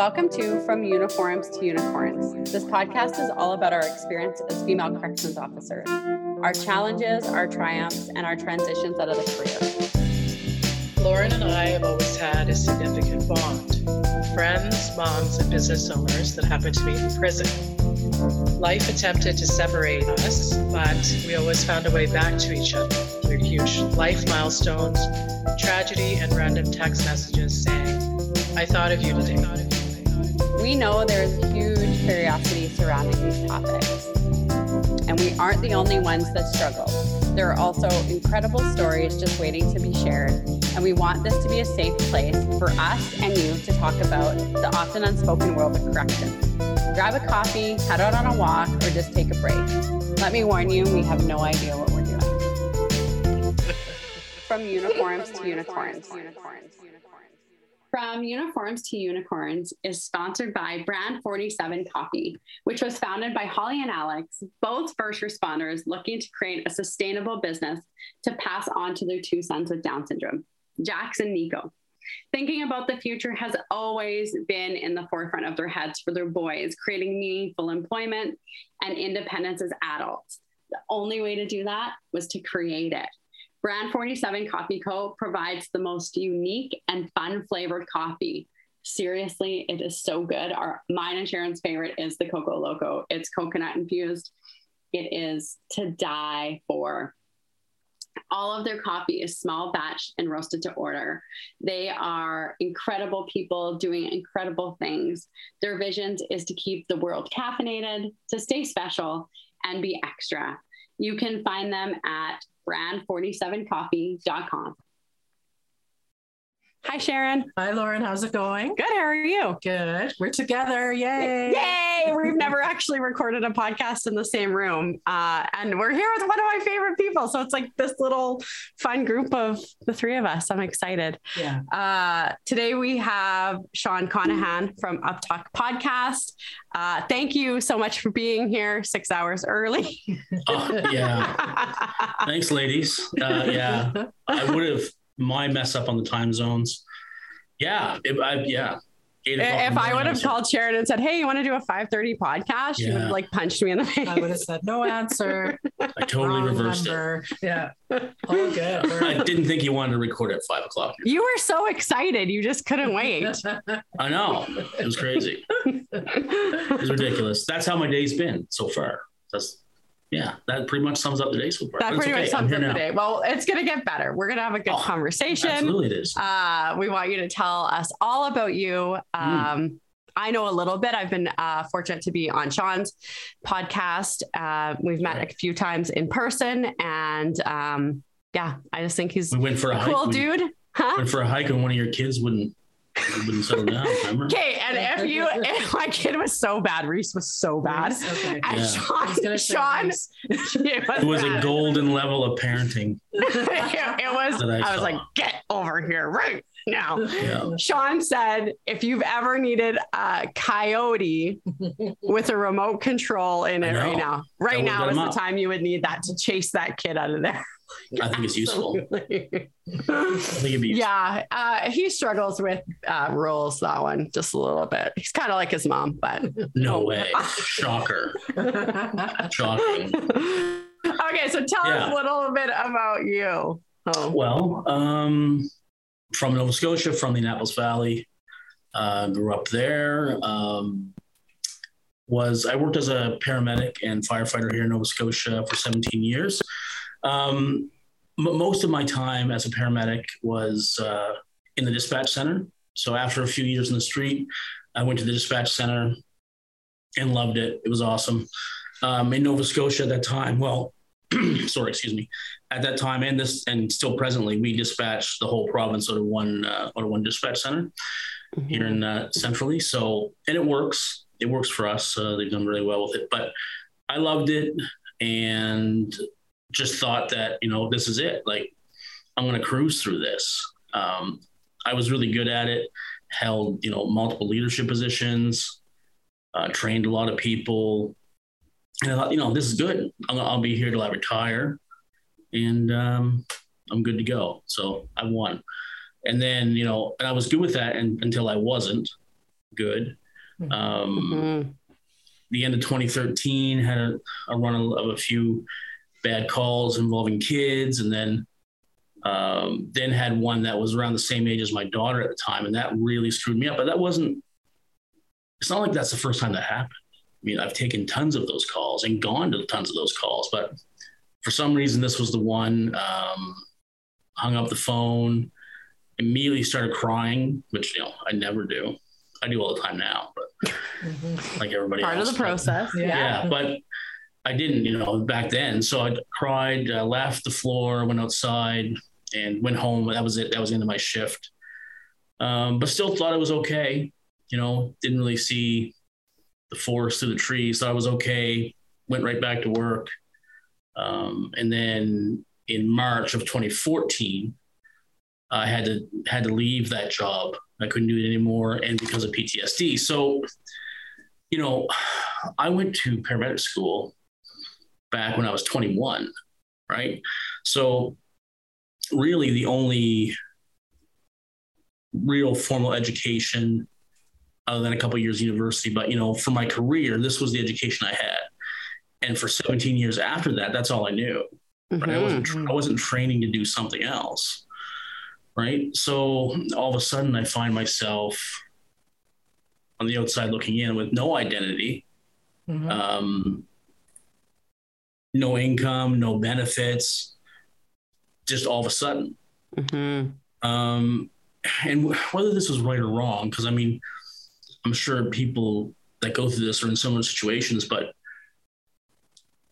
Welcome to From Uniforms to Unicorns. This podcast is all about our experience as female corrections officers, our challenges, our triumphs, and our transitions out of the career. Lauren and I have always had a significant bond friends, moms, and business owners that happened to be in prison. Life attempted to separate us, but we always found a way back to each other through huge life milestones, tragedy, and random text messages saying, I thought of you today. We know there's huge curiosity surrounding these topics, and we aren't the only ones that struggle. There are also incredible stories just waiting to be shared, and we want this to be a safe place for us and you to talk about the often unspoken world of corrections. Grab a coffee, head out on a walk, or just take a break. Let me warn you, we have no idea what we're doing. From uniforms to unicorns. unicorns. From Uniforms to Unicorns is sponsored by Brand 47 Coffee, which was founded by Holly and Alex, both first responders looking to create a sustainable business to pass on to their two sons with Down syndrome, Jax and Nico. Thinking about the future has always been in the forefront of their heads for their boys, creating meaningful employment and independence as adults. The only way to do that was to create it. Brand 47 Coffee Co. provides the most unique and fun flavored coffee. Seriously, it is so good. Our mine and Sharon's favorite is the Coco Loco. It's coconut infused. It is to die for. All of their coffee is small batch and roasted to order. They are incredible people doing incredible things. Their vision is to keep the world caffeinated, to stay special, and be extra. You can find them at brand47coffee.com. Hi, Sharon. Hi, Lauren. How's it going? Good. How are you? Good. We're together. Yay. Yay. We've never actually recorded a podcast in the same room. Uh, and we're here with one of my favorite people. So it's like this little fun group of the three of us. I'm excited. Yeah. Uh, today we have Sean Conahan from Up Talk Podcast. Uh, thank you so much for being here six hours early. oh, yeah. Thanks, ladies. Uh, yeah. I would have my mess up on the time zones. Yeah, it, I, yeah. If I would have called Sharon and said, "Hey, you want to do a 5:30 podcast?" Yeah. She would have like punched me in the face. I would have said no answer. I totally reversed number. it. Yeah, all good. I didn't think you wanted to record at five o'clock. You were so excited, you just couldn't wait. I know it was crazy. it was ridiculous. That's how my day's been so far. That's yeah, that pretty much sums up the day so far. That pretty okay. much sums up now. the day. Well, it's going to get better. We're going to have a good oh, conversation. Absolutely, it is. Uh, we want you to tell us all about you. Hmm. Um, mm. I know a little bit. I've been uh, fortunate to be on Sean's podcast. Uh, we've met a few times in person, and um, yeah, I just think he's we went for a, cool hike. dude. Huh? Went for a hike, and one of your kids wouldn't wouldn't settle down. Okay, and if you, if my kid was so bad, Reese was so bad, okay. and yeah. Sean, Sean, it was, it was a golden level of parenting. it, it, was. I, I was like, get over here right now. Yeah. Sean said, if you've ever needed a coyote with a remote control in it right now, right now is the time you would need that to chase that kid out of there. I think it's useful. I think it'd be useful. Yeah, uh, he struggles with uh, rules. That one just a little bit. He's kind of like his mom, but no way. Shocker. Shocking. Okay, so tell yeah. us a little bit about you. Oh. Well, um, from Nova Scotia, from the Annapolis Valley, uh, grew up there. Um, was I worked as a paramedic and firefighter here in Nova Scotia for 17 years. Um, m- most of my time as a paramedic was uh, in the dispatch center. So after a few years in the street, I went to the dispatch center and loved it. It was awesome. Um, in Nova Scotia at that time, well, sorry, excuse me. At that time, and this, and still presently, we dispatch the whole province out of one uh, out of one dispatch center mm-hmm. here in uh, centrally. So, and it works. It works for us. Uh, they've done really well with it. But I loved it, and just thought that you know this is it. Like i'm going to cruise through this. Um, i was really good at it held you know multiple leadership positions uh, trained a lot of people. And i thought you know this is good. I'll, I'll be here till i retire. And um, i'm good to go. So i won. And then you know and i was good with that and, until i wasn't good. Mhm. Um, Mhm. The end of 2013 had a, a run of a few bad calls involving kids, and then um, then had one that was around the same age as my daughter at the time, and that really screwed me up. But that wasn't. It's not like that's the first time that happened. I mean, I've taken tons of those calls and gone to tons of those calls, but for some reason, this was the one. Um, hung up the phone, immediately started crying, which you know I never do. I do all the time now, but Mhm. like everybody Part of else. the but- process. Yeah. yeah, but I didn't, you know, back then. So I cried, uh, left the floor, went outside, and went home. That was it. That was the end of my shift. Um, but still thought it was okay. You know, didn't really see the forest through the trees. Thought it was okay. Went right back to work. Um, and then in March of 2014, I had to had to leave that job. I couldn't do it anymore, and because of PTSD. So, you know, I went to paramedic school back when I was 21, right? So, really, the only real formal education, other than a couple years university, but you know, for my career, this was the education I had. And for 17 years after that, that's all I knew. Right? I wasn't I wasn't training to do something else. Right. So all of a sudden I find myself on the outside looking in with no identity, Mhm. um, no income, no benefits, just all of a sudden. Mhm. Um, and wh- whether this was right or wrong, because I mean, I'm sure people that go through this are in similar situations, but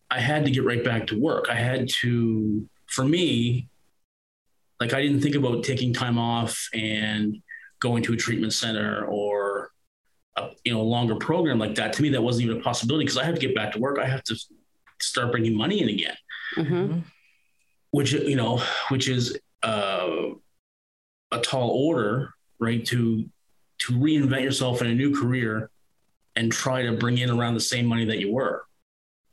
I had to get right back to work. I had to, for me, like I didn't think about taking time off and going to a treatment center or a you know a longer program like that. To me, that wasn't even a possibility because I had to get back to work. I have to start bringing money in again Mhm. which you know which is uh, a tall order right to to reinvent yourself in a new career and try to bring in around the same money that you were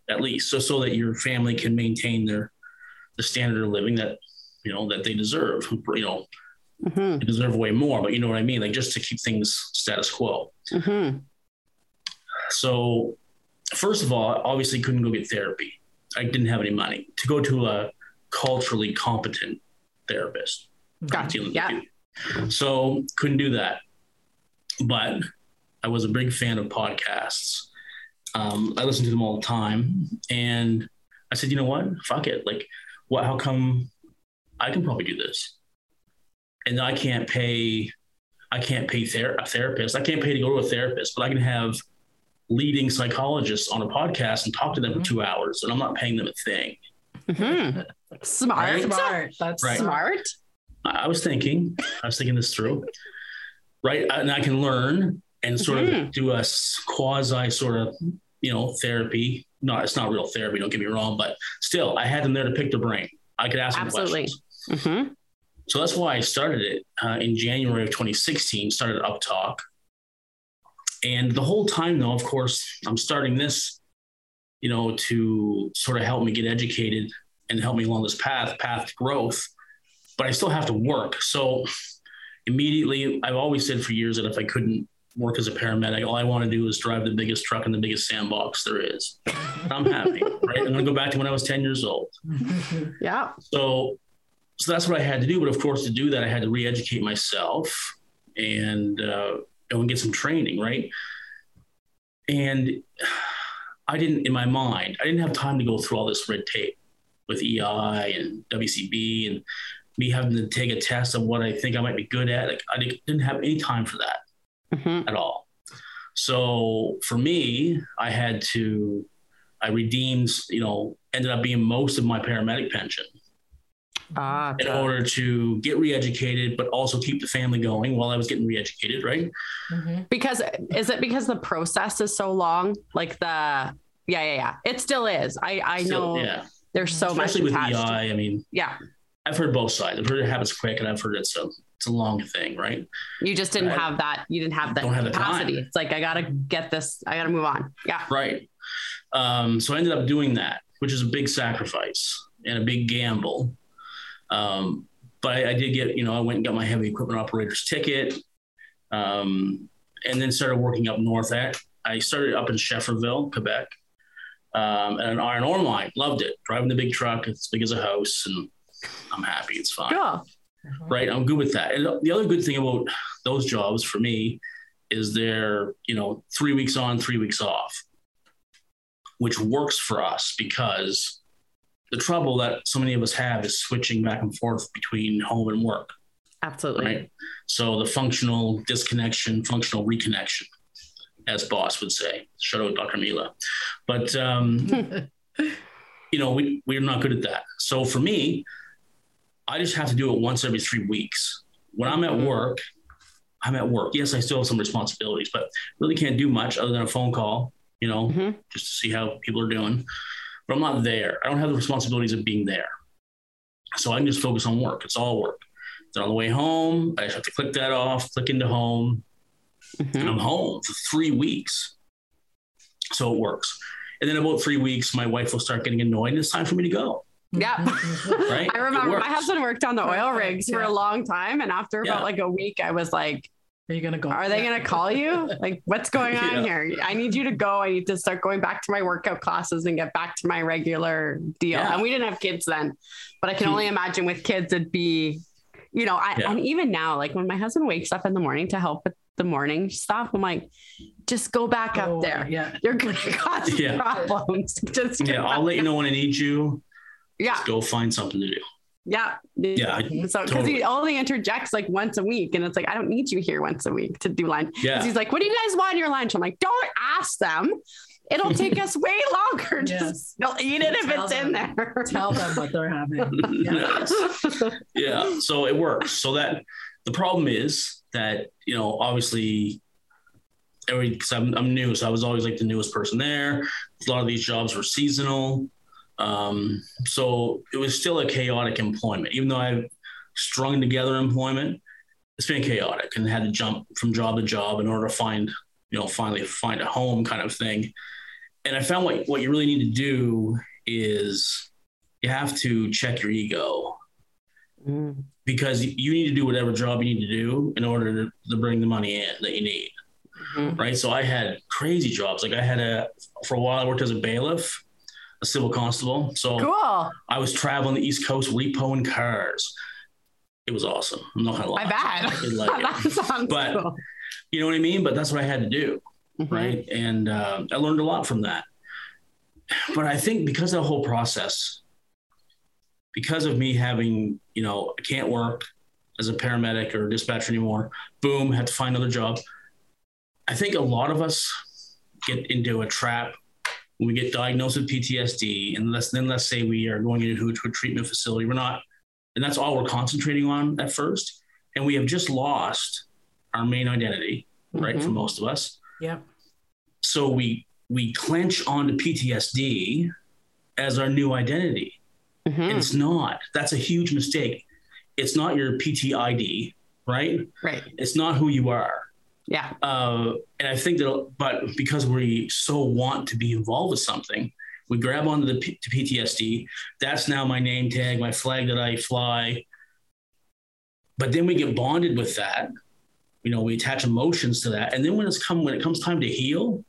at least so so that your family can maintain their the standard of living that you know that they deserve you know Mhm. they deserve way more but you know what i mean like just to keep things status quo Mhm. so first of all, obviously couldn't go get therapy. I didn't have any money to go to a culturally competent therapist. Gotcha. Yeah. So couldn't do that. But I was a big fan of podcasts. Um, I listened to them all the time, and I said, you know what? Fuck it. Like, what? How come I can probably do this? And I can't pay. I can't pay ther- a therapist. I can't pay to go to a therapist, but I can have leading psychologists on a podcast and talk to them for two hours, and I'm not paying them a thing. Mhm. Smart. Right? Smart. That's Right. Smart. I I was thinking, I was thinking this through, right? And I can learn and sort of Mhm. do a quasi sort of, you know, therapy. No, it's not real therapy. Don't get me wrong, but still, I had them there to pick their brain. I could ask them Absolutely. questions. Mhm. So that's why I started it uh, in January of 2016. Started Up Talk, and the whole time, though, of course, I'm starting this, you know, to sort of help me get educated and help me along this path, path to growth. But I still have to work. So immediately, I've always said for years that if I couldn't work as a paramedic, all I want to do is drive the biggest truck in the biggest sandbox there is. And I'm happy, right? I'm going to go back to when I was 10 years old. Yeah. So, so that's what I had to do. But of course, to do that, I had to re-educate myself and uh, and get some training, right? And I didn't, in my mind, I didn't have time to go through all this red tape with EI and WCB and me having to take a test of what I think I might be good at. Like I didn't have any time for that Mhm. at all. So for me, I had to, I redeemed, you know, ended up being most of my paramedic pension Ah, in order to get re-educated, but also keep the family going while I was getting re-educated, right? Mhm. because is it because the process is so long? Like the yeah, yeah, yeah. It still is. I I Still, know yeah, there's so much. especially much with attached. EI. I mean, yeah. I've heard both sides. I've heard it happens quick, and I've heard it's a it's a long thing, right? You just didn't Right. have that. You didn't have that Don't have the capacity. time. It's like I gotta get this. I gotta move on. Yeah. Right. Um, so I ended up doing that, which is a big sacrifice and a big gamble. Um, but I, I did get, you know, I went and got my heavy equipment operator's ticket. Um, and then started working up north. At I started up in Schefferville, Quebec, um, and an iron ore mine. Loved it. Driving the big truck, it's big as a house, and I'm happy. It's fine. Cool. Right, I'm good with that. And the other good thing about those jobs for me is they're you know three weeks on, three weeks off, which works for us because the trouble that so many of us have is switching back and forth between home and work. Absolutely. Right. So the functional disconnection, functional reconnection, as boss would say. Shout out Dr. Mila. But um, you know, we we're not good at that. So for me, I just have to do it once every three weeks. When I'm at Mm-hmm. work, I'm at work. Yes, I still have some responsibilities, but really can't do much other than a phone call, you know, Mhm. just to see how people are doing. But I'm not there. I don't have the responsibilities of being there. So I can just focus on work. It's all work. Then on the way home, I just have to click that off, click into home, and Mhm. I'm home for three weeks. So it works. And then about three weeks, my wife will start getting annoyed and it's time for me to go. Yeah. Right? I remember my husband worked on the oil Perfect, rigs for a long time. And after about like a week, I was like, Are you gonna go? Are they going to call you? Like, what's going on Yeah. here? I need you to go. I need to start going back to my workout classes and get back to my regular deal. Yeah. And we didn't have kids then, but I can only imagine with kids, it'd be, you know, I, Yeah. and even now, like when my husband wakes up in the morning to help with the morning stuff, I'm like, just go back Oh, up there. Yeah. You're going to cause Yeah. problems. Just Yeah, I'll let you know when I need you. Yeah. Go find something to do. Yeah. Yeah, So, because totally. he only interjects like once a week, and it's like, I don't need you here once a week to do lunch. 'Cause Yeah. He's like, What do you guys want in your lunch? I'm like, Don't ask them. It'll take us way longer. Yes. Just they'll eat it if Tell it's in there. Tell them what they're having. Yeah. yeah so it works so that the problem is that you know obviously every because I'm, I'm new so i was always like the newest person there a lot of these jobs were seasonal um, so it was still a chaotic employment even though i've strung together employment it's been chaotic and had to jump from job to job in order to find you know finally find a home kind of thing and i found what, what you really need to do is you have to check your ego Mm. because you need to do whatever job you need to do in order to, to bring the money in that you need. Mhm. Right. So I had crazy jobs. Like I had a, for a while, I worked as a bailiff, a civil constable. So Cool. I was traveling the East Coast repoing cars. It was awesome. I'm not to lie. I bet. I like that it. sounds But- cool. You know what I mean? But that's what I had to do. Mhm. Right. And uh, I learned a lot from that. But I think because of the whole process, because of me having, you know, I can't work as a paramedic or dispatcher anymore, boom, had to find another job. I think a lot of us get into a trap when we get diagnosed with PTSD, and let's, then let's say we are going into a treatment facility. We're not, and that's all we're concentrating on at first. And we have just lost our main identity, right? Mhm. For most of us. Yep. So we we clench onto PTSD as our new identity. Mhm. And it's not. That's a huge mistake. It's not your PTID, right? Right. It's not who you are. Yeah. Uh, and I think that, but because we so want to be involved with something, we grab onto the P- to PTSD. That's now my name tag, my flag that I fly. But then we get bonded with that. You know, we attach emotions to that, and then when it's come when it comes time to heal,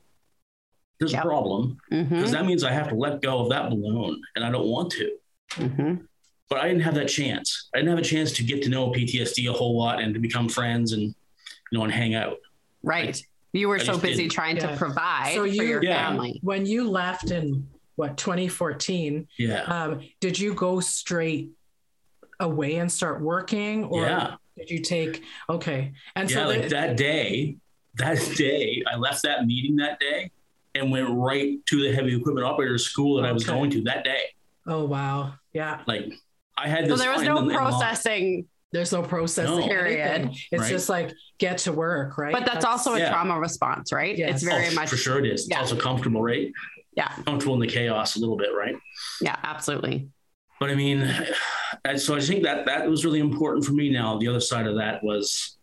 there's Yep. a problem because that means I have to let go of that balloon, and I don't want to. Mhm. But I didn't have that chance. I didn't have a chance to get to know PTSD a whole lot and to become friends and you know and hang out. Right. You were I so busy didn't. trying to provide So for you- your Yeah. family. When you left in what 2014, Yeah. um, did you go straight away and start working, or yeah. did you take okay? And yeah, so like the- that day, that day, I left that meeting that day and went right to the heavy equipment operator school that I was going to that day. oh wow, yeah. Like I had this. So there was no the- mind. processing, There's no process. No. period. It's Right. just like get to work, right? but that's also a Yeah. trauma response, right? Yes. It's very Oh, much. for sure it is. It's Yeah. also comfortable, right? Yeah. Comfortable in the chaos a little bit, right? Yeah, absolutely. But I mean, so I think that that was really important for me. Now the other side of that was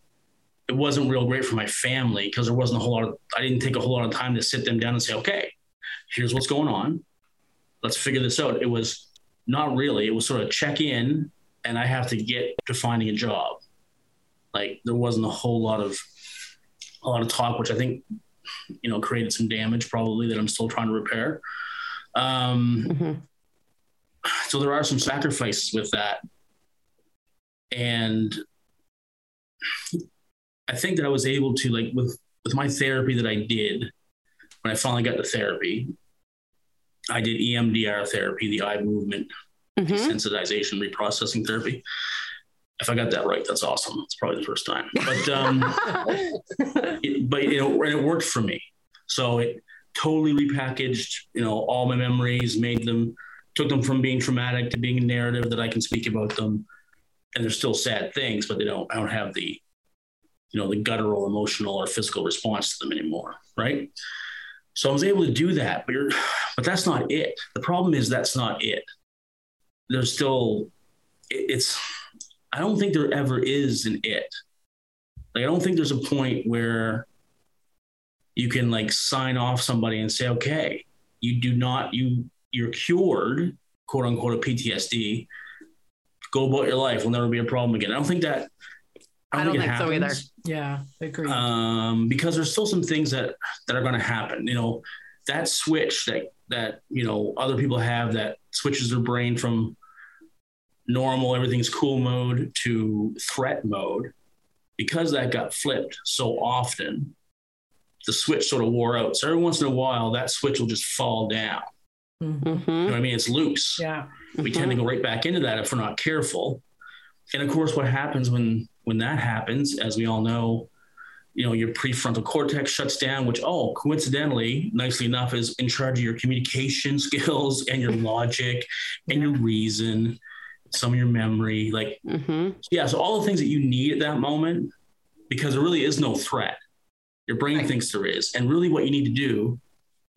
it wasn't real great for my family because there wasn't a whole lot of I didn't take a whole lot of time to sit them down and say, okay, here's what's going on. Let's figure this out. It was not really. It was sort of check in and I have to get to finding a job. Like there wasn't a whole lot of a lot of talk, which I think, you know, created some damage probably that I'm still trying to repair. Um, mm-hmm. So there are some sacrifices with that. And I think that I was able to, like, with, with my therapy that I did when I finally got to therapy, I did EMDR therapy, the eye movement mm-hmm. desensitization reprocessing therapy. If I got that right, that's awesome. It's probably the first time, but um, it, but you know, and it worked for me. So it totally repackaged, you know, all my memories, made them, took them from being traumatic to being a narrative that I can speak about them. And they're still sad things, but they don't. I don't have the, you know, the guttural, emotional, or physical response to them anymore, right? So I was able to do that, but you're, but that's not it. The problem is that's not it. There's still, it's. I don't think there ever is an it. Like I don't think there's a point where you can like sign off somebody and say, okay, you do not you you're cured, quote unquote, of PTSD. Go about your life. Will never be a problem again. I don't think that I don't, I don't think, so either. Yeah, agree. Um, because there's still some things that that are going to happen. You know, that switch that that you know other people have that switches their brain from normal, everything's cool mode to threat mode. Because that got flipped so often, the switch sort of wore out. So every once in a while, that switch will just fall down. Mm-hmm. You know what I mean? It's loose. Yeah. We mm-hmm. tend to go right back into that if we're not careful. And of course, what happens when when that happens, as we all know, you know, your prefrontal cortex shuts down, which, oh, coincidentally, nicely enough, is in charge of your communication skills and your logic and your reason, some of your memory. Like, mm-hmm. yeah, so all the things that you need at that moment, because there really is no threat. Your brain right. thinks there is. And really, what you need to do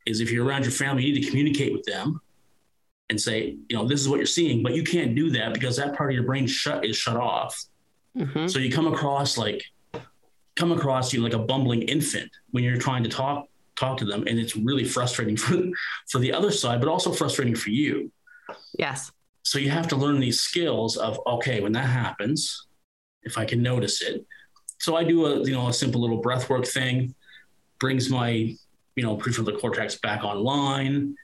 is if you're around your family, you need to communicate with them and say, you know, this is what you're seeing, but you can't do that because that part of your brain shut is shut off. Mm-hmm. So you come across like come across you like a bumbling infant when you're trying to talk talk to them, and it's really frustrating for for the other side, but also frustrating for you. Yes. So you have to learn these skills of okay, when that happens, if I can notice it. So I do a you know a simple little breath work thing, brings my you know prefrontal cortex back online,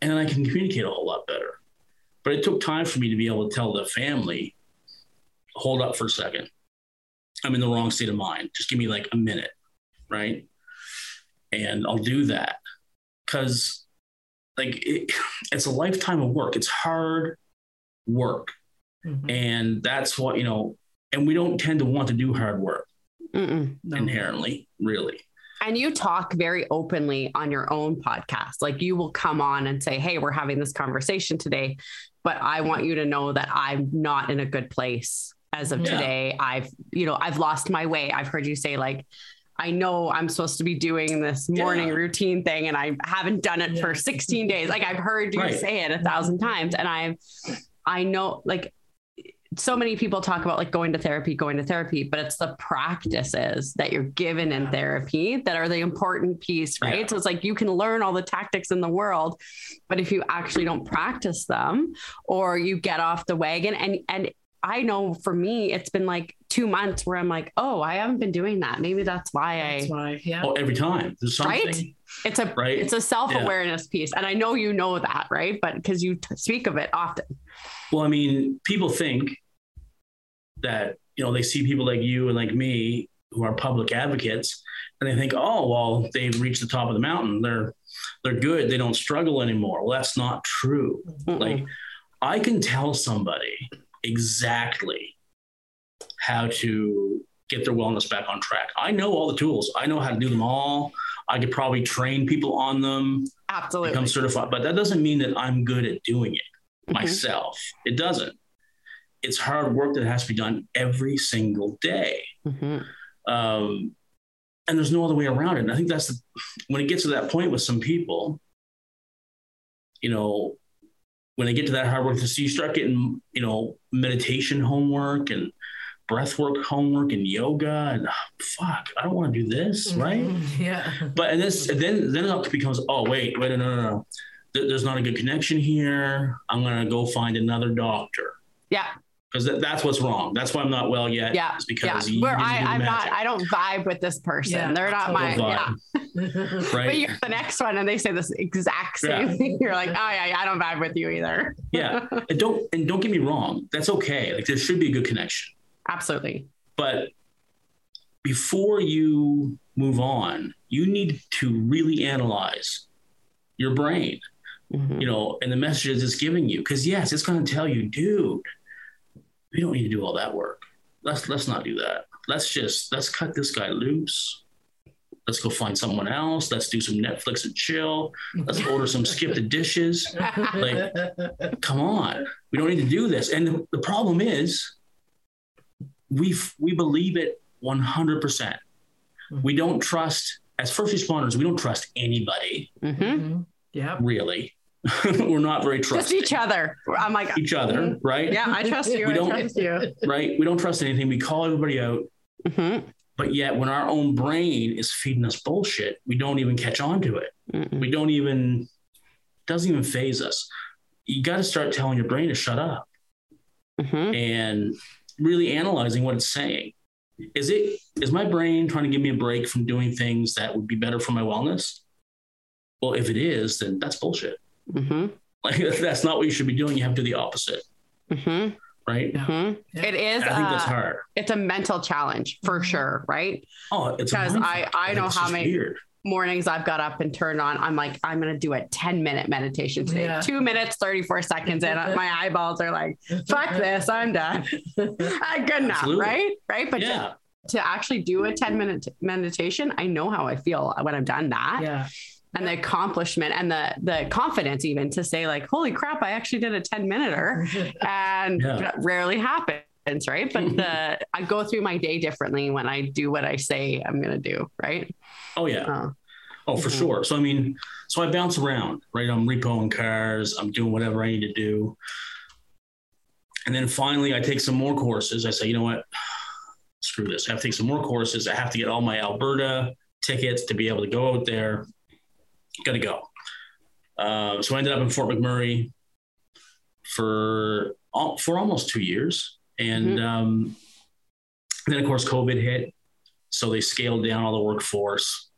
and then I can communicate a whole lot better. But it took time for me to be able to tell the family hold up for a second. I'm in the wrong state of mind. Just give me like a minute, right? And I'll do that because, like, it, it's a lifetime of work. It's hard work, mm-hmm. and that's what you know. And we don't tend to want to do hard work no. inherently, really. And you talk very openly on your own podcast. Like you will come on and say, Hey, we're having this conversation today, but I want you to know that I'm not in a good place as of yeah. today. I've, you know, I've lost my way. I've heard you say like, I know I'm supposed to be doing this morning yeah. routine thing and I haven't done it yeah. for 16 days. Like I've heard you right. say it a thousand times. And I've, I know like so many people talk about like going to therapy, going to therapy, but it's the practices that you're given in therapy that are the important piece, right? Yeah. So it's like you can learn all the tactics in the world, but if you actually don't practice them or you get off the wagon and and I know for me, it's been like two months where I'm like, oh, I haven't been doing that. Maybe that's why that's I. Why, yeah. Oh, every time there's something. Right. It's a right? it's a self awareness yeah. piece, and I know you know that, right? But because you t- speak of it often. Well, I mean, people think that you know they see people like you and like me who are public advocates, and they think, oh, well, they've reached the top of the mountain. They're they're good. They don't struggle anymore. Well, that's not true. Mm-mm. Like I can tell somebody exactly how to get their wellness back on track. I know all the tools. I know how to do them all. I could probably train people on them. Absolutely. Become certified. But that doesn't mean that I'm good at doing it mm-hmm. myself. It doesn't. It's hard work that has to be done every single day. Mm-hmm. Um, and there's no other way around it. And I think that's the, when it gets to that point with some people, you know, when I get to that hard work, so you start getting, you know, meditation homework and breath work homework and yoga and oh, fuck, I don't want to do this, mm-hmm. right? Yeah. But and this then then it becomes, oh wait, wait, no, no, no. There's not a good connection here. I'm gonna go find another doctor. Yeah. Because that, that's what's wrong. That's why I'm not well yet. Yeah, is because yeah. Where I, I'm not, I don't vibe with this person. Yeah, They're not my, totally yeah. vibe. But you're the next one, and they say this exact same Yeah. thing. You're like, oh yeah, I don't vibe with you either. yeah, and don't and don't get me wrong. That's okay. Like there should be a good connection. Absolutely. But before you move on, you need to really analyze your brain, Mhm. you know, and the messages it's giving you. Because yes, it's going to tell you, dude, we don't need to do all that work. Let's let's not do that. Let's just let's cut this guy loose. Let's go find someone else. Let's do some Netflix and chill. Let's order some skip the dishes. Like, come on, we don't need to do this. And the, the problem is, we we believe it one hundred percent. We don't trust as first responders. We don't trust anybody Mhm. Mhm. Yep. really. We're not very Just each other. I'm like, each other, right? yeah, I trust you. We I don't- trust you. Right. We don't trust anything. We call everybody out. Mhm. But yet, when our own brain is feeding us bullshit, we don't even catch on to it. Mm-mm. We don't even doesn't even phase us. You got to start telling your brain to shut up. Mhm. and really analyzing what it's saying. Is it is my brain trying to give me a break from doing things that would be better for my wellness? Well, if it is, then that's bullshit. Mhm. Like that's not what you should be doing. You have to do the opposite, Mhm. right? Yeah. Mhm. Yeah. It is. I think that's uh, hard. it's a mental challenge for Mhm. sure, right? Oh, it's because mind I- I know how many- weird. Mornings I've got up and turned on. I'm like, I'm gonna do a 10 minute meditation today. Yeah. Two minutes, 34 seconds and My eyeballs are like, fuck this, I'm done. Good enough, Absolutely. right? Right. But to, Yeah, to actually do a 10 minute meditation, I know how I feel when I've done that. Yeah. And the accomplishment and the the confidence even to say, like, holy crap, I actually did a 10 minuter. and Yeah. that rarely happens right but the i go through my day differently when i do what i say i'm going to do right oh yeah, uh, oh for sure. So I mean, so I bounce around, right? I'm repoing cars. I'm doing whatever I need to do, and then finally I take some more courses. I say, you know what? Screw this. I have to take some more courses. I have to get all my Alberta tickets to be able to go out there. Got to go. Um, so I ended up in Fort McMurray for for almost two years, and um, then of course COVID hit, so they scaled down all the workforce,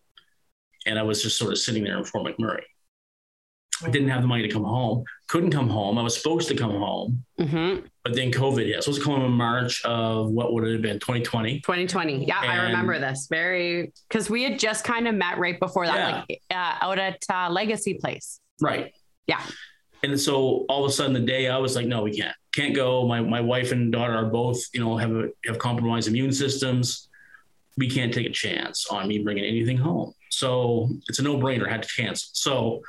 and I was just sort of sitting there in Fort McMurray. I didn't have the money to come home. Couldn't come home. I was supposed to come home, mhm. But then COVID hit. I was supposed to come home in March of what would it have been 2020. 2020 yeah i remember this very because we had just kind of met right before that Yeah. like uh, out at uh, legacy place Right. Yeah. And so all of a sudden the day I was like, no, we can't, can't go. My my wife and daughter are both, you know, have a, have compromised immune systems. We can't take a chance on me bringing anything home. So it's a no brainer. Had to cancel. So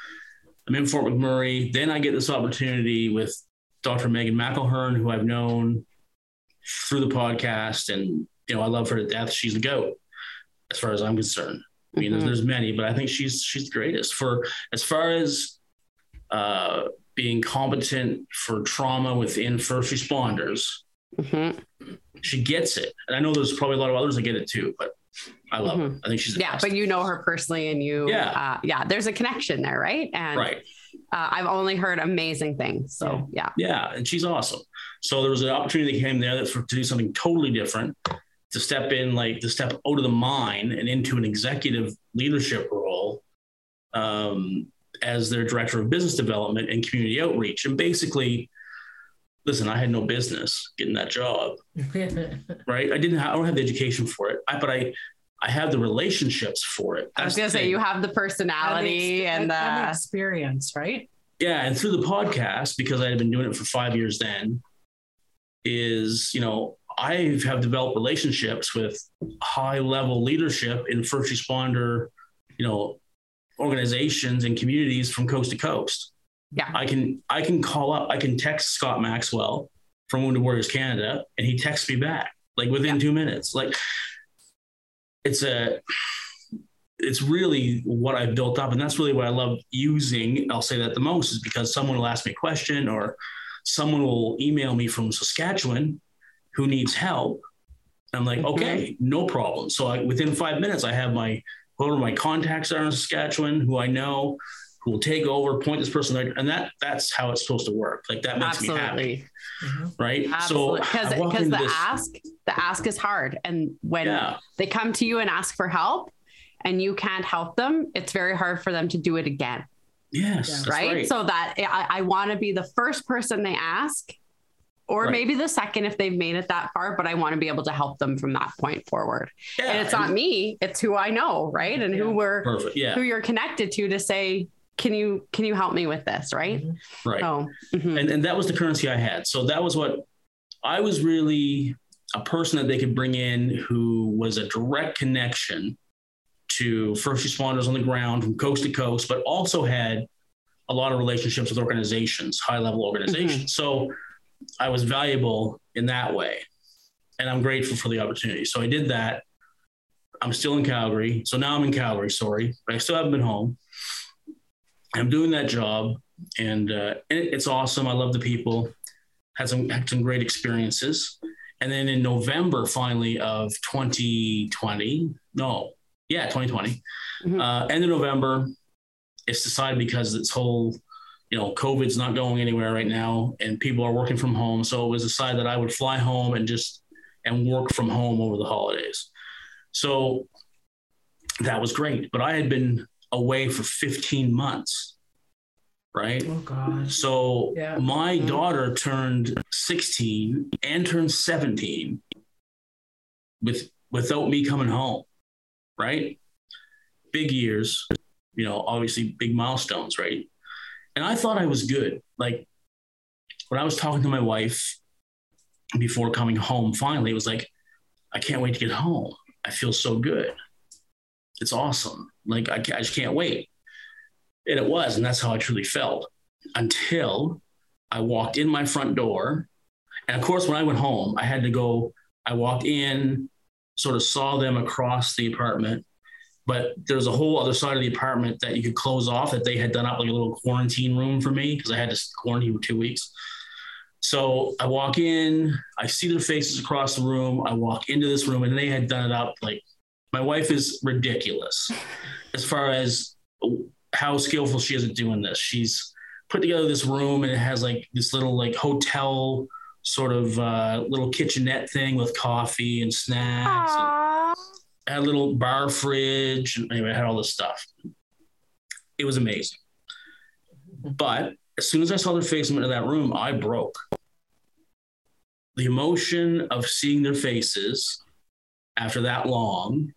I'm in Fort McMurray. Then I get this opportunity with Dr. Megan McElheran, who I've known through the podcast, and you know I love her to death. She's the goat, as far as I'm concerned. I mean, there's, Mhm. there's many, but I think she's she's the greatest for as far as uh, being competent for trauma within first responders. Mhm. She gets it, and I know there's probably a lot of others that get it too, but I love her. I think she's yeah best. but you know her personally and you Yeah. uh, yeah there's a connection there right and right. Uh, i've only heard amazing things so yeah, Yeah, and she's awesome. So there was an opportunity that came there that for, to do something totally different, to step in, like to step out of the mine and into an executive leadership role um, as their director of business development and community outreach. And basically, listen, I had no business getting that job, right? I didn't. Have, I don't have the education for it, I, but I, I have the relationships for it. i was gonna say you have the personality and the the experience, right? yeah and through the podcast because i had been doing it for five years then is you know i have developed relationships with high level leadership in first responder you know organizations and communities from coast to coast Yeah. i can i can call up i can text scott maxwell from wounded warriors canada and he texts me back like within two minutes like it's a it's really what I've built up. And that's really what I love using. I'll say that the most is because someone will ask me a question or someone will email me from Saskatchewan who needs help. I'm like, Mhm. okay, no problem. So I, within five minutes, I have my whoever my contacts are in Saskatchewan, who I know, will take over, point this person, right, and that that's how it's supposed to work. Like that makes Absolutely. me happy, Mhm. right? Absolutely. Because because the this- ask the ask is hard. And when yeah, they come to you and ask for help and you can't help them, it's very hard for them to do it again. yes, Yeah. that's right? So that I, I want to be the first person they ask, or Right. maybe the second if they've made it that far, but I want to be able to help them from that point forward. yeah, and it's not me, it's who I know, right? And who we're perfect. Yeah, who you're connected to to say, can you can you help me with this, right? Mhm. right. Oh, mhm. and and that was the currency I had. So that was what I was really a person that they could bring in who was a direct connection to first responders on the ground from coast to coast, but also had a lot of relationships with organizations, high level organizations. So I was valuable in that way. And I'm grateful for the opportunity. So I did that. I'm still in Calgary. So now I'm in Calgary, sorry, but I still haven't been home. I'm doing that job and uh, it, it's awesome. I love the people. Had some had some great experiences, and then in November, finally of 2020, no, yeah, 2020, Mhm. uh, end of November, it's decided because this whole, you know, COVID's not going anywhere right now, and people are working from home. So it was decided that I would fly home and just and work from home over the holidays. So that was great, but I had been away for 15 months, right? Oh gosh. So Yeah. my daughter turned 16 and turned 17 with without me coming home, right? Big years, you know, obviously big milestones, right? And I thought I was good. Like when I was talking to my wife before coming home, finally, it was like, I can't wait to get home. I feel so good. It's awesome. Like I, I just can't wait. And it was, and that's how I truly felt until I walked in my front door. And of course, when I went home, I had to go, I walked in, sort of saw them across the apartment. But there's a whole other side of the apartment that you could close off that they had done up like a little quarantine room for me because I had to quarantine for two weeks. So I walk in, I see their faces across the room. I walk into this room and they had done it up like my wife is ridiculous as far as how skillful she is at doing this. She's put together this room and it has like this little like hotel sort of uh, little kitchenette thing with coffee and snacks. And had a little bar fridge. And anyway, I had all this stuff. It was amazing. But as soon as I saw their face into that room, I broke. The emotion of seeing their faces after that long,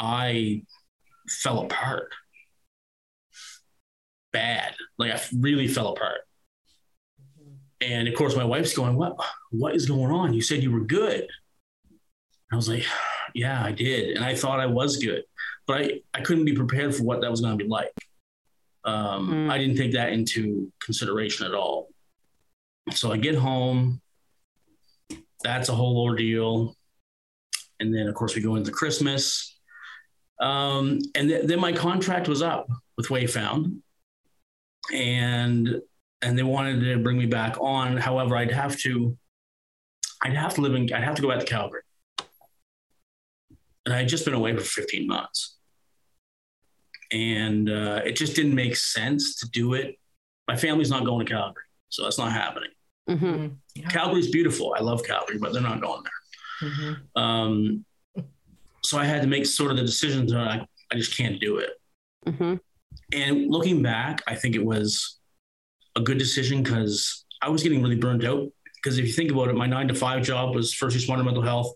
I fell apart. Bad. Like I really fell apart. And of course, my wife's going, What what is going on? You said you were good. I was like, Yeah, I did. And I thought I was good. But I, I couldn't be prepared for what that was going to be like. Um, Mm. I didn't take that into consideration at all. So I get home. That's a whole ordeal. And then, of course, we go into Christmas. Um, and th- then my contract was up with Wayfound. And and they wanted to bring me back on. However, I'd have to I'd have to live in I'd have to go back to Calgary. And I had just been away for 15 months. And uh, it just didn't make sense to do it. My family's not going to Calgary, so that's not happening. Mhm. Yeah. Calgary's beautiful. I love Calgary, but they're not going there. Mhm. Um, so I had to make sort of the decision that I, I just can't do it. Mhm. And looking back, I think it was a good decision because I was getting really burned out. Because if you think about it, my nine to five job was first responder mental health.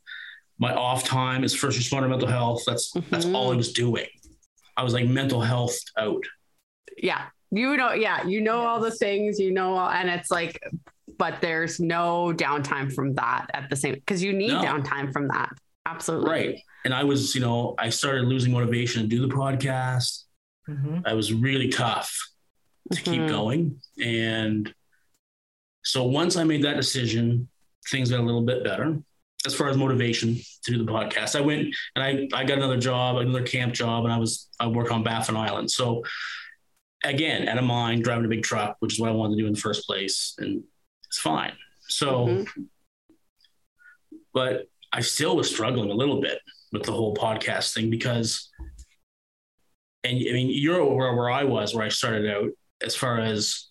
My off time is first responder mental health. That's that's all I was doing. I was like mental health out. Yeah. You know, yeah, you know all the things, you know, all, and it's like, but there's no downtime from that at the same because you need No. downtime from that. Absolutely. Right. And I was, you know, I started losing motivation to do the podcast. Mhm. I was really tough to keep Mhm. going. And so once I made that decision, things got a little bit better as far as motivation to do the podcast. I went and I, I got another job, another camp job, and I was I work on Baffin Island. So again, out of mind, driving a big truck, which is what I wanted to do in the first place, and it's fine. So, Mhm. but I still was struggling a little bit with the whole podcast thing because and I mean, you're where, where I was, where I started out, as far as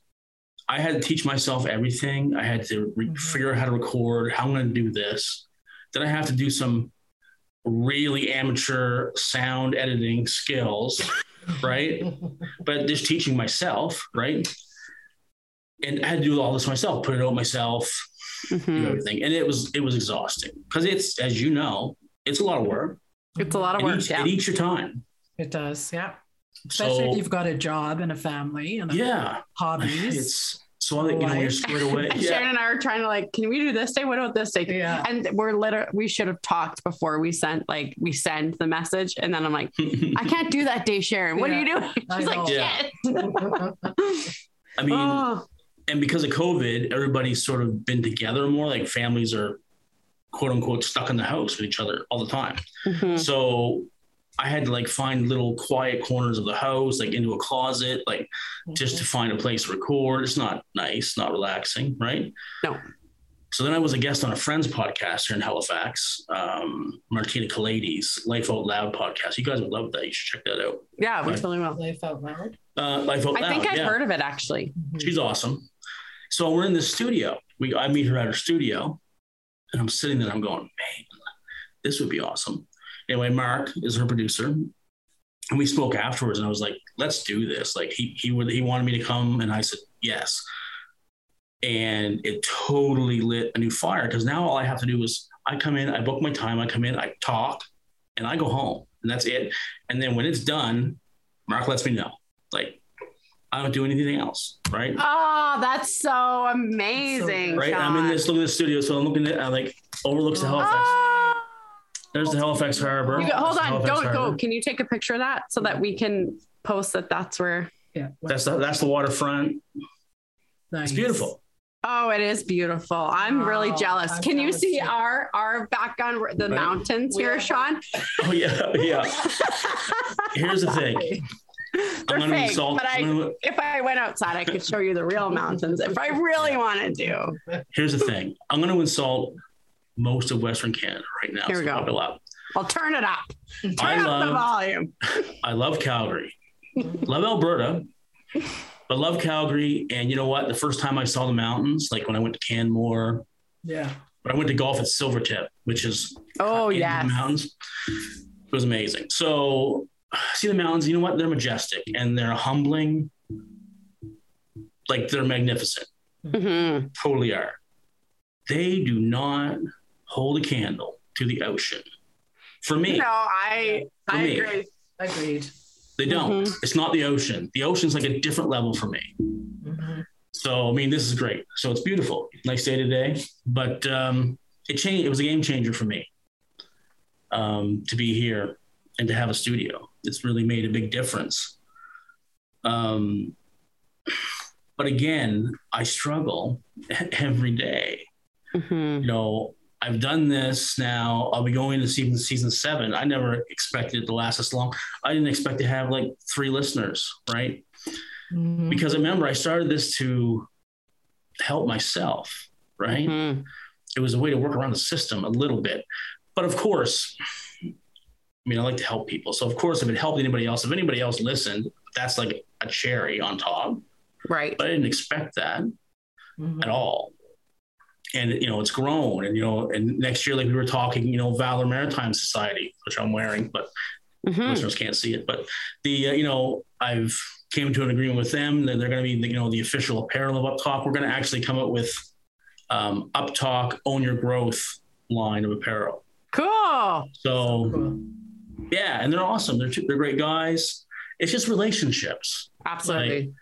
I had to teach myself everything. I had to re- Mhm. figure out how to record, how I'm going to do this. Then I have to do some really amateur sound editing skills, right? but just teaching myself, right? And I had to do all this myself, put it out myself, do Mhm. everything, and it was it was exhausting because it's as you know, it's a lot of work. It's a lot of It work. eats, Yeah. it eats your time. It does, yeah. Especially so if you've got a job and a family and yeah, hobbies. it's so you know when you're Life. squared away. Yeah. Sharon and I were trying to like, can we do this day? What about this day? yeah. And we're literally, we should have talked before we sent, like, we send the message. And then I'm like, I can't do that day, Sharon. What are you doing? She's like. Yeah. shit. I mean, Oh, and because of COVID, everybody's sort of been together more. Like families are quote unquote stuck in the house with each other all the time. mhm. So I had to like find little quiet corners of the house, like into a closet, like just to find a place to record. It's not nice, not relaxing, right? No. So then I was a guest on a friend's podcast here in Halifax, um, Martina Kalades, Life Out Loud podcast. You guys would love that. You should check that out. Yeah, we Right. totally will. Life out loud. Uh, Life Out Loud. I think I've yeah. heard of it actually. She's awesome. So we're in the studio. We I meet her at her studio, and I'm sitting there. I'm going, man, this would be awesome. Anyway, Mark is her producer, and we spoke afterwards. And I was like, let's do this. Like he he would he wanted me to come, and I said yes. And it totally lit a new fire because now all I have to do is I come in, I book my time, I come in, I talk, and I go home, and that's it. And then when it's done, Mark lets me know, like. I don't do anything else, right? Oh, that's so amazing. right? I'm in this looking at the studio, so I'm looking at I like overlooks the Halifax. Oh. There's the Halifax Harbor. You go, hold There's the on, Halifax go, go. Harbor. Can you take a picture of that so that we can post that that's where? yeah. That's the that's the waterfront. Nice. It's beautiful. Oh, it is beautiful. I'm really jealous. I'm Can you see too. our our background, the Right. mountains here, are- Sean? Oh yeah, oh, yeah. Here's the thing. They're I'm gonna fake, insult. but I, I'm gonna- if I went outside, I could show you the real mountains if I really wanted to. here's the thing. I'm going to insult most of Western Canada right now. Here we so go. I'll turn it up. Turn I up the love volume. I love Calgary. love Alberta, but love Calgary. And you know what? The first time I saw the mountains, like when I went to Canmore, Yeah. but I went to golf at Silvertip, which is Oh yeah the mountains. It was amazing. So see the mountains, you know what? They're majestic and they're humbling. Like they're magnificent. Mhm. Totally are. They do not hold a candle to the ocean. For me, No, I For I me. agree. Agreed. they don't. Mhm. It's not the ocean. The ocean's like a different level for me. Mhm. So I mean, this is great. So it's beautiful. Nice day today. But um, it changed. It was a game changer for me um, to be here and to have a studio. It's really made a big difference. Um, but again, I struggle every day. Mhm. You know, I've done this now. I'll be going to season season seven. I never expected it to last this long. I didn't expect to have like three listeners, right? Mhm. because remember I started this to help myself, right? Mhm. It was a way to work around the system a little bit. But of course, I mean, I like to help people. So of course, if it helped anybody else, if anybody else listened, that's like a cherry on top. Right. But I didn't expect that Mhm. at all. And you know, it's grown. And you know, and next year, like we were talking, you know, Valor Maritime Society, which I'm wearing, but Mhm. listeners can't see it, but the uh, you know I've came to an agreement with them that they're going to be the, you know the official apparel of Up Talk. We're going to actually come up with um, Up Talk Own Your Growth line of apparel. Cool. So Cool. Yeah, and they're awesome. They're two, they're great guys. It's just relationships. Absolutely.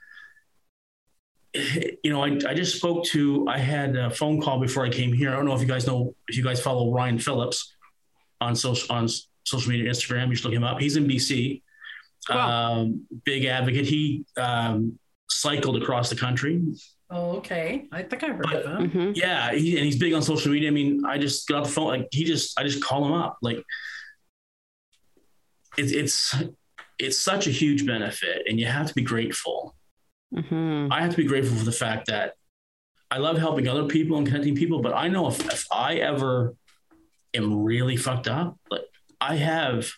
You know, I, I just spoke to. I had a phone call before I came here. I don't know if you guys know if you guys follow Ryan Phillips on social on social media, Instagram. You should look him up. He's in BC. Cool. um, big advocate. He um, cycled across the country. Oh, okay. I think I heard But- of him. Mhm. Yeah, he, and he's big on social media. I mean, I just got the phone. Like he just, I just call him up. Like it's it's it's such a huge benefit, and you have to be grateful. Mhm. I have to be grateful for the fact that I love helping other people and connecting people. But I know if, if I ever am really fucked up, like I have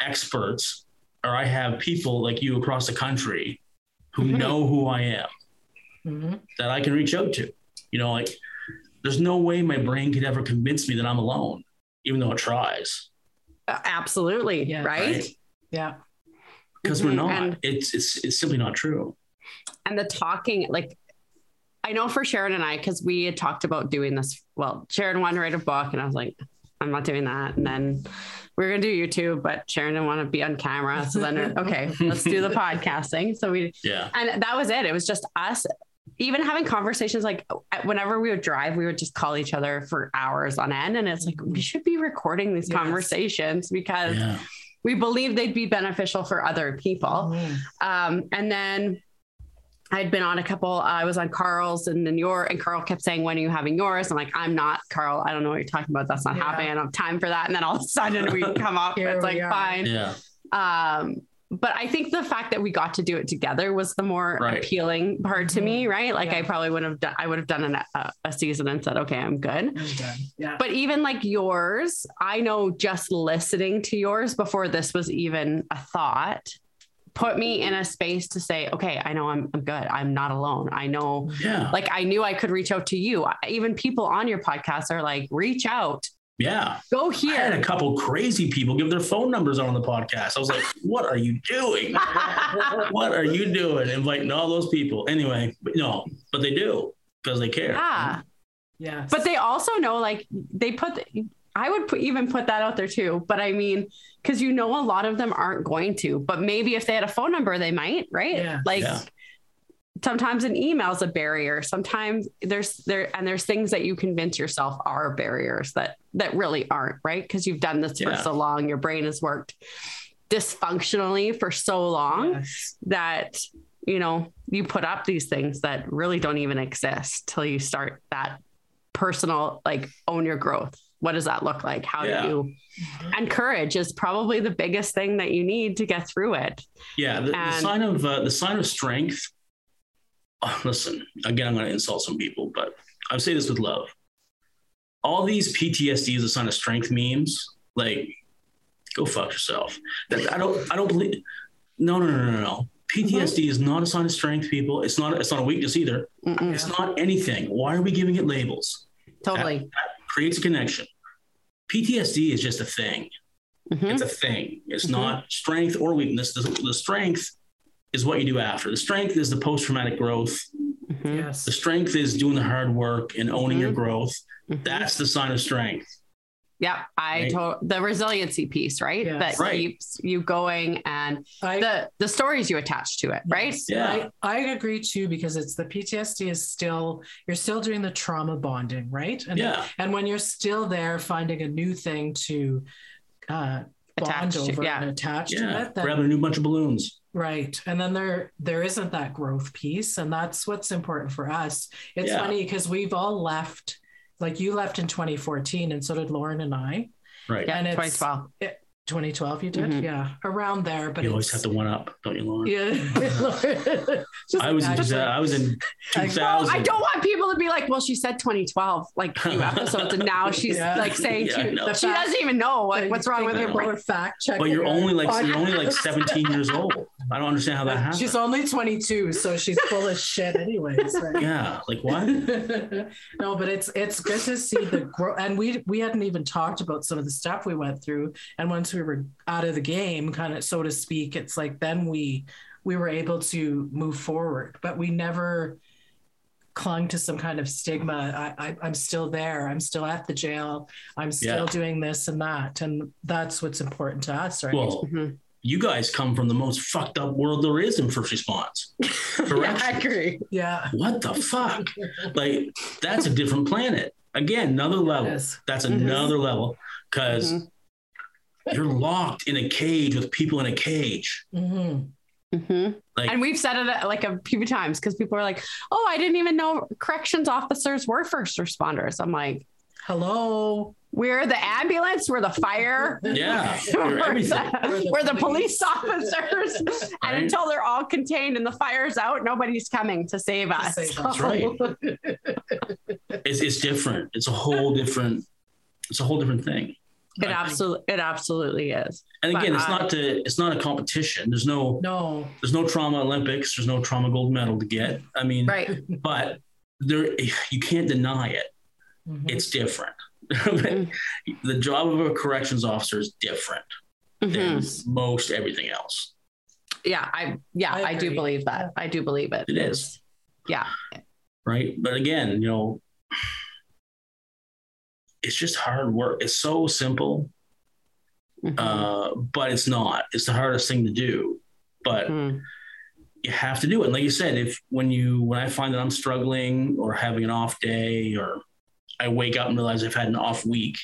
experts or I have people like you across the country who Mhm. know who I am Mhm. that I can reach out to. You know, like there's no way my brain could ever convince me that I'm alone, even though it tries. Uh, Absolutely. Yeah. right? Right. Yeah. Because we're Mhm. not. And- it's it's it's simply not true. and the talking like i know for sharon and i because we had talked about doing this well sharon wanted to write a book and i was like i'm not doing that and then we are going to do youtube but sharon didn't want to be on camera so then okay let's do the podcasting so we Yeah. and that was it it was just us even having conversations like whenever we would drive we would just call each other for hours on end and it's like we should be recording these Yes. conversations because Yeah. we believe they'd be beneficial for other people Mhm. um, and then I'd been on a couple, uh, I was on Carl's and then your, and Carl kept saying, when are you having yours? I'm like, I'm not Carl. I don't know what you're talking about. That's not Yeah. happening. I don't have time for that. And then all of a sudden we come up, Here it's like, are. fine. Yeah. Um, but I think the fact that we got to do it together was the more Right. appealing part to me, right? Like I probably would have done, I would have done an, a, a season and said, okay, I'm good. I'm. Yeah. But even like yours, I know just listening to yours before this was even a thought put me in a space to say, okay, I know I'm, I'm good. I'm not alone. I know, Yeah. like, I knew I could reach out to you. Even people on your podcast are like, reach out, Yeah. go I had a couple crazy people give their phone numbers on the podcast. I was like, what are you doing? what are you doing? Inviting all those people. Anyway, but no, but they do because they care. yeah. yeah. But they also know, like, they put, I would put, even put that out there too. But I mean, because you know, a lot of them aren't going to, but maybe if they had a phone number, they might, right? Yeah. Like, Yeah. Sometimes an email is a barrier. Sometimes there's there, and there's things that you convince yourself are barriers that that really aren't, right? Because you've done this for Yeah. so long, your brain has worked dysfunctionally for so long Yes. that you know you put up these things that really don't even exist till you start that personal like own your growth what does that look like how Yeah. do you and courage is probably the biggest thing that you need to get through it Yeah, the, the sign of uh, the sign of strength. Oh, listen, again, I'm going to insult some people, but I say this with love. All these PTSD is a sign of strength memes. Like, go fuck yourself. That, I don't. I don't believe. No, no, no, no, no. PTSD is not a sign of strength, people. It's not. It's not a weakness either. Mm-mm. It's not anything. Why are we giving it labels? totally Creates a connection. PTSD is just a thing. Mhm. It's a thing. It's Mhm. not strength or weakness. The, the strength is what you do after. The strength is the post traumatic growth. Mhm. Yes. The strength is doing the hard work and owning your Mhm. growth. Mhm. That's the sign of strength. Yeah, I Right. to- the resiliency piece, right? Yes. That Right. keeps you going and I, the the stories you attach to it, right? Yes. Yeah. I, I agree too because it's the PTSD is still you're still doing the trauma bonding, right? And Yeah. and when you're still there finding a new thing to uh bond Attached to- over yeah. and attach to Yeah. it, then Grabbing a new bunch of balloons. Right. And then there there isn't that growth piece. And that's what's important for us. It's Yeah. funny because we've all left, like you left in 2014, and so did Lauren and I. Right. Yeah, And it's- 2012. 2012 you did? Mhm. Yeah. Around there. But you always it's- have to one up, don't you, Lauren? Yeah. Just I was in, imagine. I was in Like, 2000. Well, I don't want people to be like, well, she said 2012, like a few episodes, and now she's Yeah. like saying Yeah, she, know. she doesn't even know what, what's wrong with her Thinking brain. fact checking. But you're only like you're only like 17 years old. I don't understand how that happened. She's only 22, so she's full of shit, anyways. Right? yeah, like what? no, but it's it's good to see the growth, and we we hadn't even talked about some of the stuff we went through. And once we were out of the game, kind of so to speak, it's like then we we were able to move forward, but we never clung to some kind of stigma. I, I I'm still there. I'm still at the jail. I'm still Yeah. doing this and that, and that's what's important to us, right? Well, Mhm. you guys come from the most fucked up world there is in first response. Yeah, I agree. yeah. What the fuck? Like that's a different planet. Again, another level. Yes. That's Mhm. another level because Mhm. You're locked in a cage with people in a cage. hmm Mhm. Like- and we've said it uh, like a few times because people are like, oh, I didn't even know corrections officers were first responders. I'm like, Hello. we're the ambulance, we're the fire. Yeah, you're we're, everything. the, we're the police officers. And until they're all contained and the fire's out, nobody's coming to save us. save us. That's right. It's, it's different. It's a whole different. It's a whole different thing. It absolutely, it absolutely is. And again, But it's I- not to, it's not a competition. There's no, No. there's no trauma Olympics. There's no trauma gold medal to get. I mean, Right. but there, you can't deny it. Mhm. It's different. Mm. the job of a corrections officer is different than Mhm. most everything else. Yeah, I yeah, I I, do believe that. I do believe it. It is. Yeah. right? But again, you know, it's just hard work. It's so simple, Mhm. uh, but it's not. It's the hardest thing to do, but Mhm. you have to do it. And like you said, if when you when I find that I'm struggling or having an off day, or I wake up and realize I've had an off week,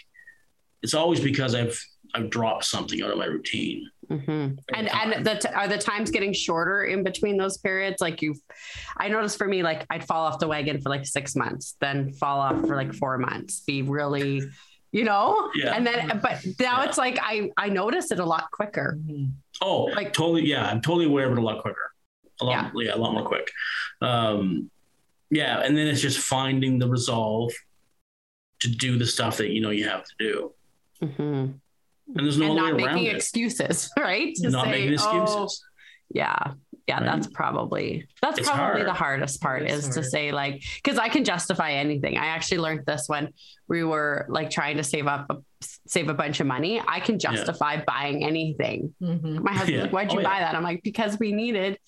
it's always because I've I've dropped something out of my routine. Mhm. And and the t- are the times getting shorter in between those periods? Like you, I noticed for me, like I'd fall off the wagon for like six months, then fall off for like four months, be really, you know, Yeah. and then but now Yeah. it's like I I notice it a lot quicker. Mhm. Oh, Like- totally. Yeah, I'm totally aware of it a lot quicker. A lot, yeah, a lot more quick. Um, yeah, and then it's just finding the resolve to do the stuff that you know you have to do, Mhm. And there's no and way not around making it. excuses, right? To Not say, making excuses. "Oh, yeah. Yeah, Right? that's probably that's It's probably hard. the hardest part It is is to say like because I can justify anything. I actually learned this when we were like trying to save up a, save a bunch of money. I can justify buying anything. Mhm. My husband's Yeah. like, "Why'd you Oh, buy yeah. that?" I'm like, "Because we needed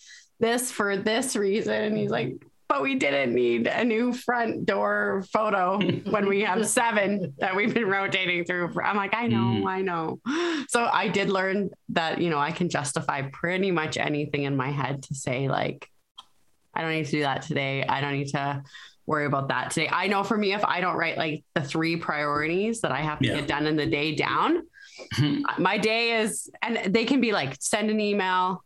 this for this reason." And he's like, "But we didn't need a new front door photo when we have seven that we've been rotating through." I'm like, "I know, Mm. I know." So I did learn that you know I can justify pretty much anything in my head to say like, "I don't need to do that today. I don't need to." worry about that today. I know for me, if I don't write like the three priorities that I have to Yeah. get done in the day down, my day is and they can be like send an email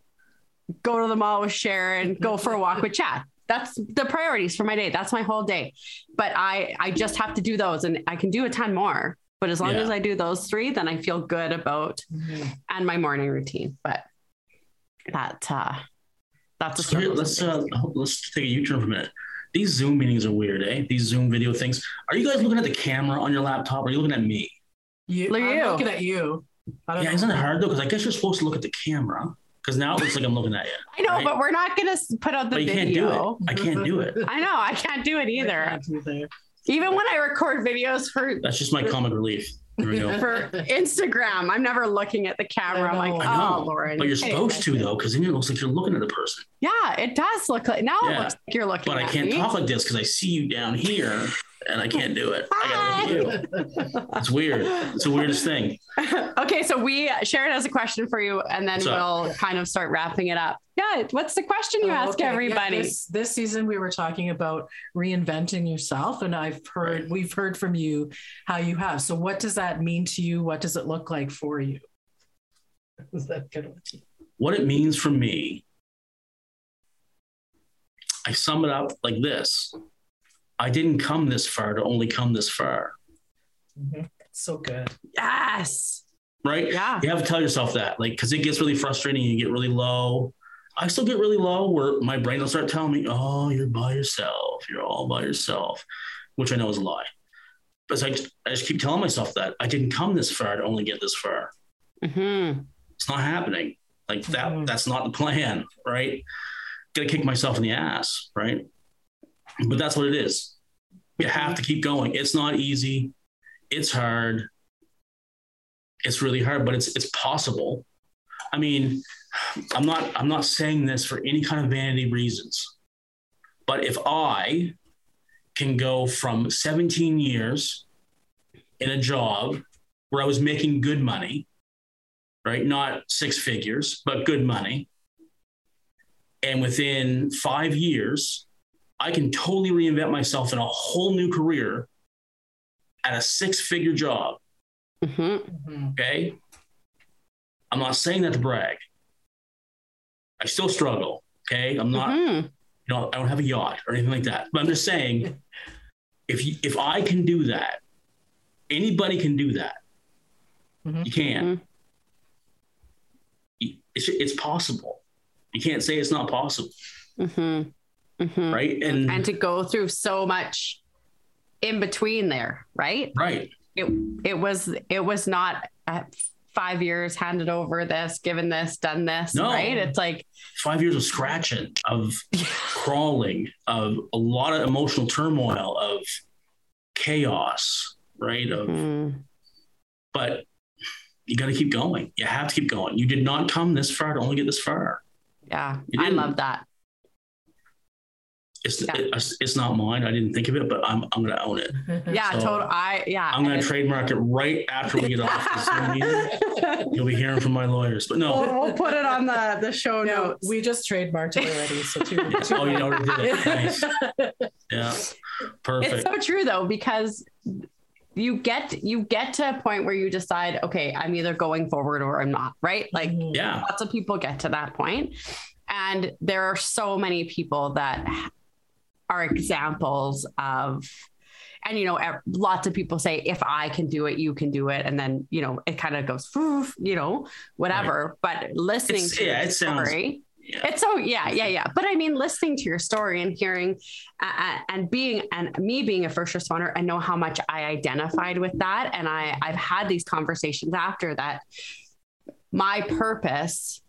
go to the mall with sharon go for a walk with chad that's the priorities for my day that's my whole day but i i just have to do those and i can do a ton more but as long Yeah. as i do those three then i feel good about Mhm. and my morning routine but that uh that's a So here, let's uh, let's take a U-turn for a minute. These Zoom meetings are weird, eh? These Zoom video things. Are you guys looking at the camera on your laptop? Or are you looking at me? You, Look at I'm you. looking at you. I don't Yeah, know. isn't it hard though? Because I guess you're supposed to look at the camera. Because now it looks like I'm looking at you. i know right? but we're not gonna put out the But you can't do video it. I can't do it. i know i can't do it either can't even when i record videos for That's just my comic relief. There we go. for Instagram. I'm never looking at the camera. I'm like, I I know, oh, Lauren. But you're supposed to though, because then it looks like you're looking at a person. Yeah, it does look like now it looks like you're looking But I can't me. talk like this because I see you down here and I can't do it. I gotta look at you. It's weird. It's the weirdest thing. okay, so we Sharon has a question for you, and then What's we'll kind of start wrapping it up. Yeah, what's the question you Oh, ask okay. Yeah, everybody? this, this season we were talking about reinventing yourself, and I've heard Right. we've heard from you how you have. So, what does that mean to you? What does it look like for you? Is that good? one? What it means for me, I sum it up like this. I didn't come this far to only come this far. Mhm. So good. yes. Right? Yeah. You have to tell yourself that, like, because it gets really frustrating. You get really low. I still get really low where my brain will start telling me, oh, you're by yourself. You're all by yourself, which I know is a lie. But I just, I just keep telling myself that I didn't come this far to only get this far. hmm It's not happening. Like that, Mhm. that's not the plan, right? Gotta kick myself in the ass, right? But that's what it is. You have to keep going. It's not easy. It's hard. It's really hard, but it's it's possible. I mean, I'm not I'm not saying this for any kind of vanity reasons. But if I can go from 17 years in a job where I was making good money, right? Not six figures, but good money. And within five years, I can totally reinvent myself in a whole new career at a six figure job. hmm Mhm. Okay. I'm not saying that to brag. I still struggle. Okay. I'm not, hmm you know, I don't have a yacht or anything like that. But I'm just saying, if you, if I can do that, anybody can do that. Mhm. You can. Mhm. It's, it's possible. You can't say it's not possible, hmm hmm right? And, And to go through so much in between there, right? right, it it was it was not uh, five years handed over this, given this, done this, No. right? It's like Five years of scratching, of crawling, of a lot of emotional turmoil, of chaos, right? Of mm, but you got to keep going. You have to keep going. You did not come this far to only get this far. yeah, I love that. It's Yeah. it's, it's not mine. I didn't think of it, but I'm I'm gonna own it. Yeah, So, total. I yeah. I'm gonna and trademark it right after we get off this meeting. You'll be hearing from my lawyers. But no, we'll, we'll put it on the the show No, notes. we just trademarked it already. So two, two oh, you already did it. Nice. Yeah, perfect. It's so true though because you get you get to a point where you decide, okay, I'm either going forward or I'm not, right? Like Mhm. Yeah, lots of people get to that point and there are so many people that are examples of and you know lots of people say if i can do it you can do it and then you know it kind of goes you know whatever. But listening It's- to yeah, your it sounds- story yeah. it's so yeah yeah yeah. but i mean listening to your story and hearing uh, and being and me being a first responder i know how much i identified with that. And i i've had these conversations after that. My purpose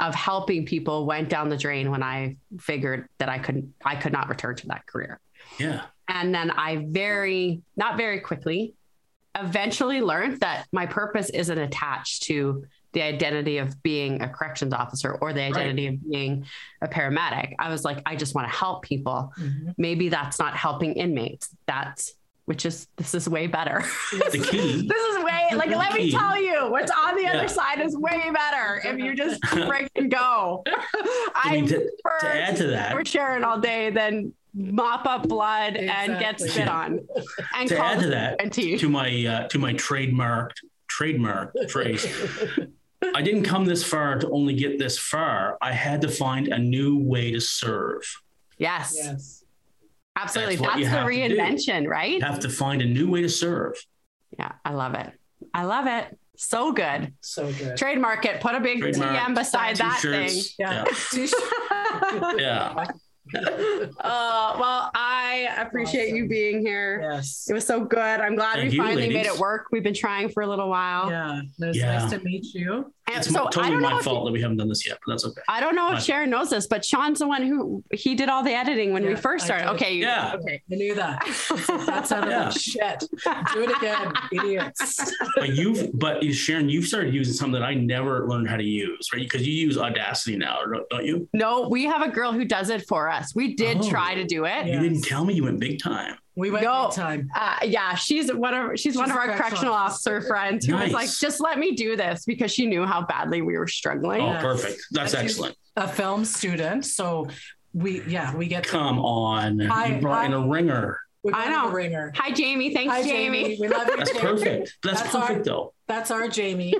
of helping people went down the drain when i figured that i couldn't i could not return to that career yeah, and then i very not very quickly eventually learned that my purpose isn't attached to the identity of being a corrections officer or the identity of being a paramedic. I was like, I just want to help people. Mhm. Maybe that's not helping inmates. That's which is this is way better. the key. this is way like let me tell you what's on the Yeah. other side is way better if you just freaking go. I mean, I'm to, to add to that, for Sharon all day, then mop up blood and get Exactly. spit on. And to call add to that, guarantee. to my uh, to my trademarked trademark phrase. I didn't come this far to only get this far. I had to find a new way to serve. Yes, Yes. Absolutely. That's That's, the have to do. reinvention, right? You have to find a new way to serve. Yeah, I love it. I love it. So good. So good. Trademark it. Put a big Trademark, TM beside that thing. Yeah. Yeah. yeah. Uh, well, I appreciate you being here. yes. It was so good. I'm glad Thank we you, finally made it work. We've been trying for a little while. Yeah. It was Yeah. nice to meet you. And It's so my, I totally don't know my if fault that we haven't done this yet, but that's okay. I don't know My- if Sharon knows this, but Sean's the one who he did all the editing when we first started. Okay. you- Yeah. Okay. I knew that. That sounded Yeah. like shit. Do it again, idiots. But you've, but Sharon, you've started using something that I never learned how to use, right? Because you use Audacity now, don't- don't you? No, we have a girl who does it for us. We did Oh. try to do it. You didn't tell me you went big time. We went No. big time. Uh, yeah, she's one of she's, one of our correctional correctional officer officer. friends who was like, just let me do this because she knew how badly we were struggling. Oh, Yes. perfect. That's And excellent. A film student. So we, yeah, we get to, Come on. Hi- you brought in a ringer. I know. a ringer. Hi, Jamie. Thanks, Hi, Jamie. Jamie. We love you. That's Jamie. perfect. That's, That's our- perfect, though. That's our Jamie.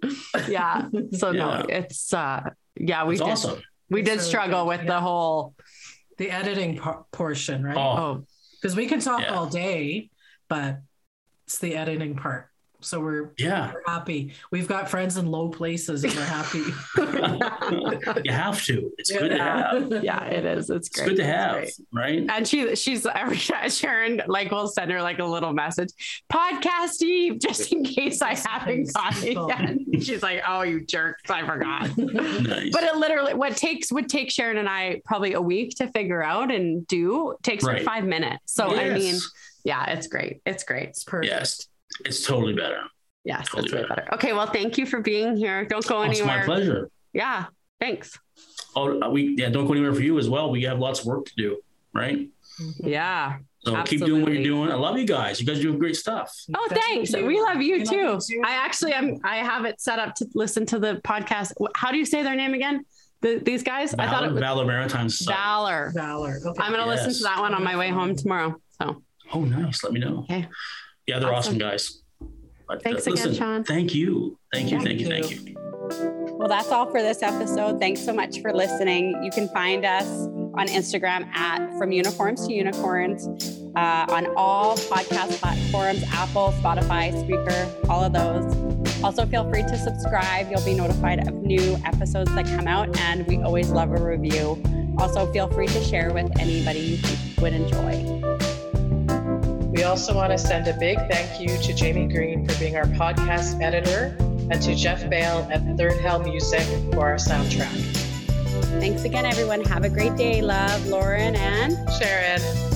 yeah. So no, it's uh yeah, we It's did awesome. we did really struggle good. with Yeah. the whole The editing por- portion, right? Oh, oh Because we can talk Yeah. all day, but it's the editing part. So we're, yeah. we're happy. We've got friends in low places and we're happy. you have to. It's good to have. yeah, it is. It's It's great. good to have, great. right? And she she's every Sharon like will send her like a little message, podcast Eve, just in case I haven't case got it yet. She's like, oh, you jerks, I forgot. Nice. but it literally what takes would take Sharon and I probably a week to figure out and do takes her Right. five minutes. So I mean, yeah, it's great. It's great. It's perfect. yes, it's totally better. Yes, Totally it's way better. better. Okay, well, thank you for being here. Don't go Oh, it's my pleasure. Yeah, thanks. Oh, uh, we yeah, don't go anywhere for you as well. We have lots of work to do, right? Yeah. So keep doing what you're doing. I love you guys. You guys do great stuff. Oh, Thank thanks. We love you We too. love you. I actually am. I have it set up to listen to the podcast. How do you say their name again? The, these guys? I thought it Valor, was Valor Maritime Society. Valor. Valor. Okay. I'm gonna listen to that one on my way home tomorrow. So Oh, nice. Let me know. Okay. Yeah, they're awesome, Awesome. guys. But, uh, Thanks again, Sean. Thank you. Thank you. Thank Thank you. Thank you. Well, that's all for this episode. Thanks so much for listening. You can find us on Instagram at From Uniforms to Unicorns uh, on all podcast platforms Apple, Spotify, Spreaker, all of those. Also, feel free to subscribe. You'll be notified of new episodes that come out, and we always love a review. Also, feel free to share with anybody you think would enjoy. We also want to send a big thank you to Jamie Green for being our podcast editor and to Jeff Bale at Third Hell Music for our soundtrack. Thanks again, everyone. Have a great day. Love, Lauren and Sharon.